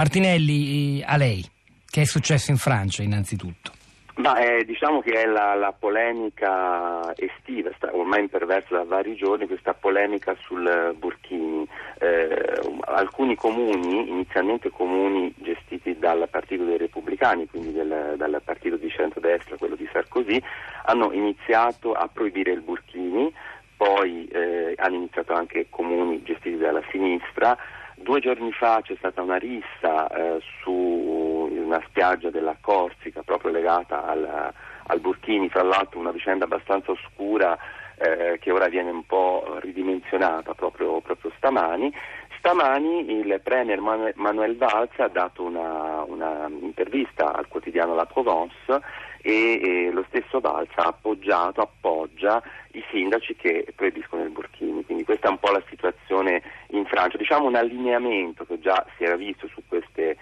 Martinelli, a lei, che è successo in Francia innanzitutto? Ma eh, diciamo che è la, la, polemica estiva, sta ormai imperversa da vari giorni, questa polemica sul Burkini. Eh, alcuni comuni, inizialmente comuni gestiti dal Partito dei Repubblicani, quindi del, dal partito di centrodestra, quello di Sarkozy, hanno iniziato a proibire il Burkini, poi eh, hanno iniziato anche comuni gestiti dalla sinistra. Due giorni fa c'è stata una rissa eh, su una spiaggia della Corsica proprio legata al, al Burkini, fra l'altro una vicenda abbastanza oscura eh, che ora viene un po' ridimensionata proprio, proprio stamani. Stamani il Premier Manuel Valls ha dato una, una intervista al quotidiano La Provence e, e lo stesso Valls ha appoggiato, appoggia i sindaci che proibiscono il Burkini. Quindi questa è un po' la situazione in Francia. Diciamo un allineamento che già si era visto su queste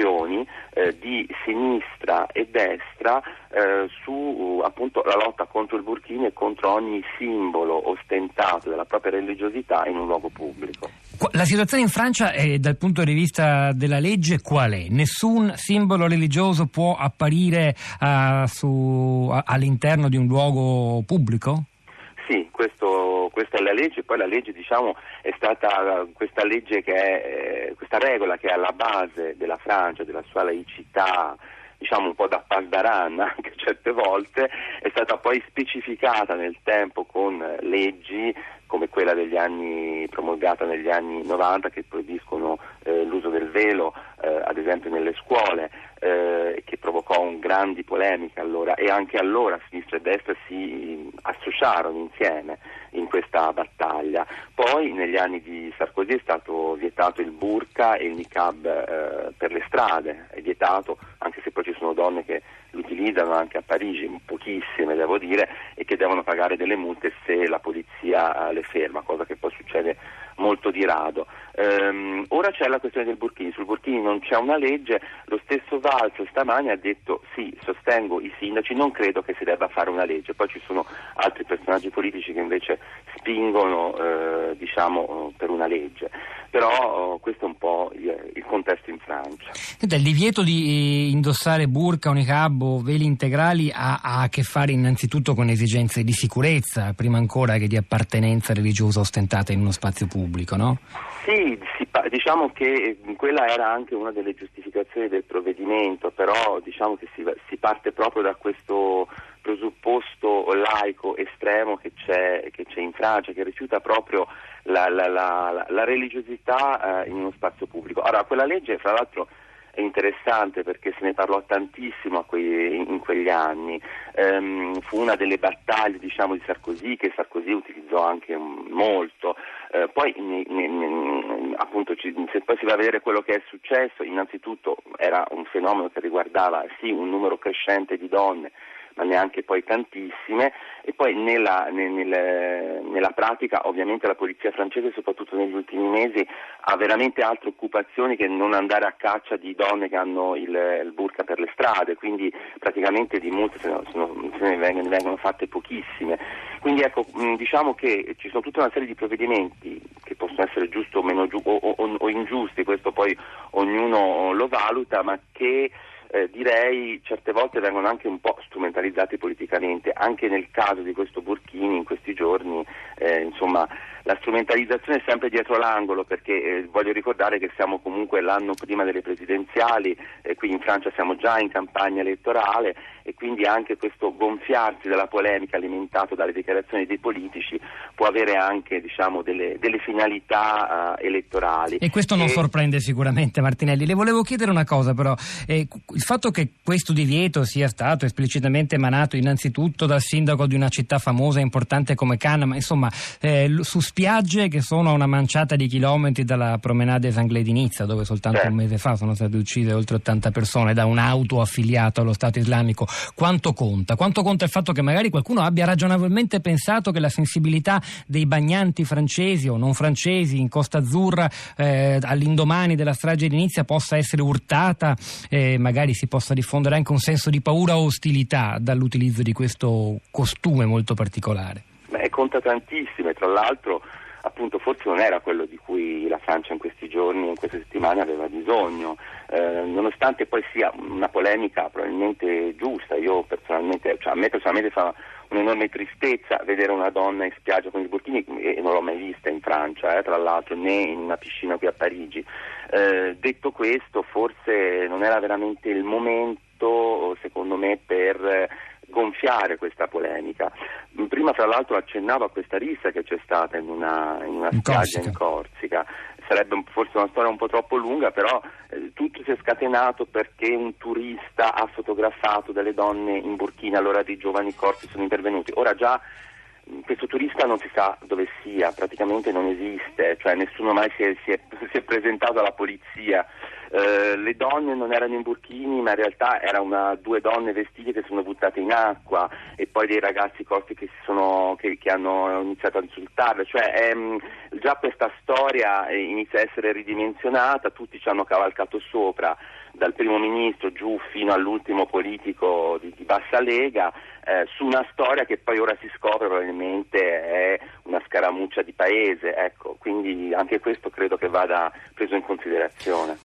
questioni eh, di sinistra e destra eh, su uh, appunto la lotta contro il burkini e contro ogni simbolo ostentato della propria religiosità in un luogo pubblico. La situazione in Francia è, dal punto di vista della legge qual è? Nessun simbolo religioso può apparire uh, su, all'interno di un luogo pubblico? Sì, questo, questa è la legge, poi la legge diciamo, è stata questa legge è, eh, questa regola che è alla base della Francia, della sua laicità, diciamo un po' da pasdaran anche certe volte, è stata poi specificata nel tempo con leggi come quella degli anni promulgata negli anni 90 che proibiscono eh, l'uso del velo eh, ad esempio nelle scuole eh, che provocò un grandi polemiche allora e anche allora sinistra e destra si associarono insieme in questa battaglia. Poi negli anni di Sarkozy è stato vietato il burqa e il niqab eh, per le strade, è vietato anche se poi ci sono donne che l'utilizzano anche a Parigi, pochissime devo dire, e che devono pagare delle multe se la polizia eh, le ferma, cosa che poi succede molto di rado. Um, ora c'è la questione del Burkini, sul Burkini non c'è una legge, lo stesso Valls stamani ha detto sostengo i sindaci, non credo che si debba fare una legge, poi ci sono altri personaggi politici che invece spingono eh, diciamo, per una legge, però oh, questo è un po' il, il contesto in Francia. Senta, il divieto di eh, indossare burka, unicab o veli integrali ha, ha, a che fare innanzitutto con esigenze di sicurezza, prima ancora che di appartenenza religiosa ostentata in uno spazio pubblico, no? Sì, si, diciamo che quella era anche una delle giustificazioni del provvedimento, però diciamo che si, si parte proprio da questo presupposto laico estremo che c'è, che c'è in Francia, che rifiuta proprio la, la, la, la religiosità eh, in uno spazio pubblico. Ora, quella legge, fra l'altro, è interessante perché se ne parlò tantissimo quei, in quegli anni, ehm, fu una delle battaglie diciamo, di Sarkozy che Sarkozy utilizzò anche molto, eh, poi ne, ne, appunto, ci, se poi si va a vedere quello che è successo, innanzitutto era un fenomeno che riguardava sì un numero crescente di donne ma neanche poi tantissime e poi nella, nel, nella, pratica ovviamente la polizia francese soprattutto negli ultimi mesi ha veramente altre occupazioni che non andare a caccia di donne che hanno il, il burka per le strade, quindi praticamente di multe se, ne, se ne, vengono, ne vengono fatte pochissime. Quindi ecco, diciamo che ci sono tutta una serie di provvedimenti che possono essere giusti o, meno o, o, o ingiusti, questo poi ognuno lo valuta, ma che eh, direi certe volte vengono anche un po' strumentalizzati politicamente, anche nel caso di questo Burkini in questi giorni, eh, insomma la strumentalizzazione è sempre dietro l'angolo perché eh, voglio ricordare che siamo comunque l'anno prima delle presidenziali, eh, qui in Francia siamo già in campagna elettorale e quindi anche questo gonfiarsi della polemica alimentato dalle dichiarazioni dei politici può avere anche diciamo, delle, delle, finalità uh, elettorali. E questo non e... sorprende sicuramente Martinelli. Le volevo chiedere una cosa però, eh, il fatto che questo divieto sia stato esplicitamente emanato innanzitutto dal sindaco di una città famosa e importante come Cannes, ma insomma eh, su spiagge che sono a una manciata di chilometri dalla promenade des Anglais di Nizza, dove soltanto un mese fa sono state uccise oltre 80 persone da un'auto affiliata allo Stato islamico. Quanto conta? Quanto conta il fatto che magari qualcuno abbia ragionevolmente pensato che la sensibilità dei bagnanti francesi o non francesi in Costa Azzurra eh, all'indomani della strage di Nizza possa essere urtata e magari si possa diffondere anche un senso di paura o ostilità dall'utilizzo di questo costume molto particolare? Beh, conta tantissimo e tra l'altro appunto forse non era quello di cui la Francia in questi giorni, in queste settimane aveva bisogno, eh, nonostante poi sia una polemica probabilmente giusta, io personalmente, cioè a me personalmente fa un'enorme tristezza vedere una donna in spiaggia con i burkini e non l'ho mai vista in Francia, eh, tra l'altro, né in una piscina qui a Parigi. Eh, detto questo, forse non era veramente il momento, secondo me, per gonfiare questa polemica. Prima fra l'altro accennavo a questa rissa che c'è stata in una, in una in spiaggia Corsica. in Corsica. Sarebbe forse una storia un po' troppo lunga, però eh, tutto si è scatenato perché un turista ha fotografato delle donne in burkina, allora dei giovani corpi sono intervenuti. Ora già questo turista non si sa dove sia, praticamente non esiste, cioè nessuno mai si è, si è, si è presentato alla polizia. Eh, le donne non erano in burchini, ma in realtà erano due donne vestite che sono buttate in acqua e poi dei ragazzi corti che, che, che hanno iniziato a insultarle. Cioè, ehm, già questa storia inizia a essere ridimensionata, tutti ci hanno cavalcato sopra, dal primo ministro giù fino all'ultimo politico di, di bassa lega, eh, su una storia che poi ora si scopre probabilmente è una scaramuccia di paese. Ecco, quindi anche questo credo che vada preso in considerazione.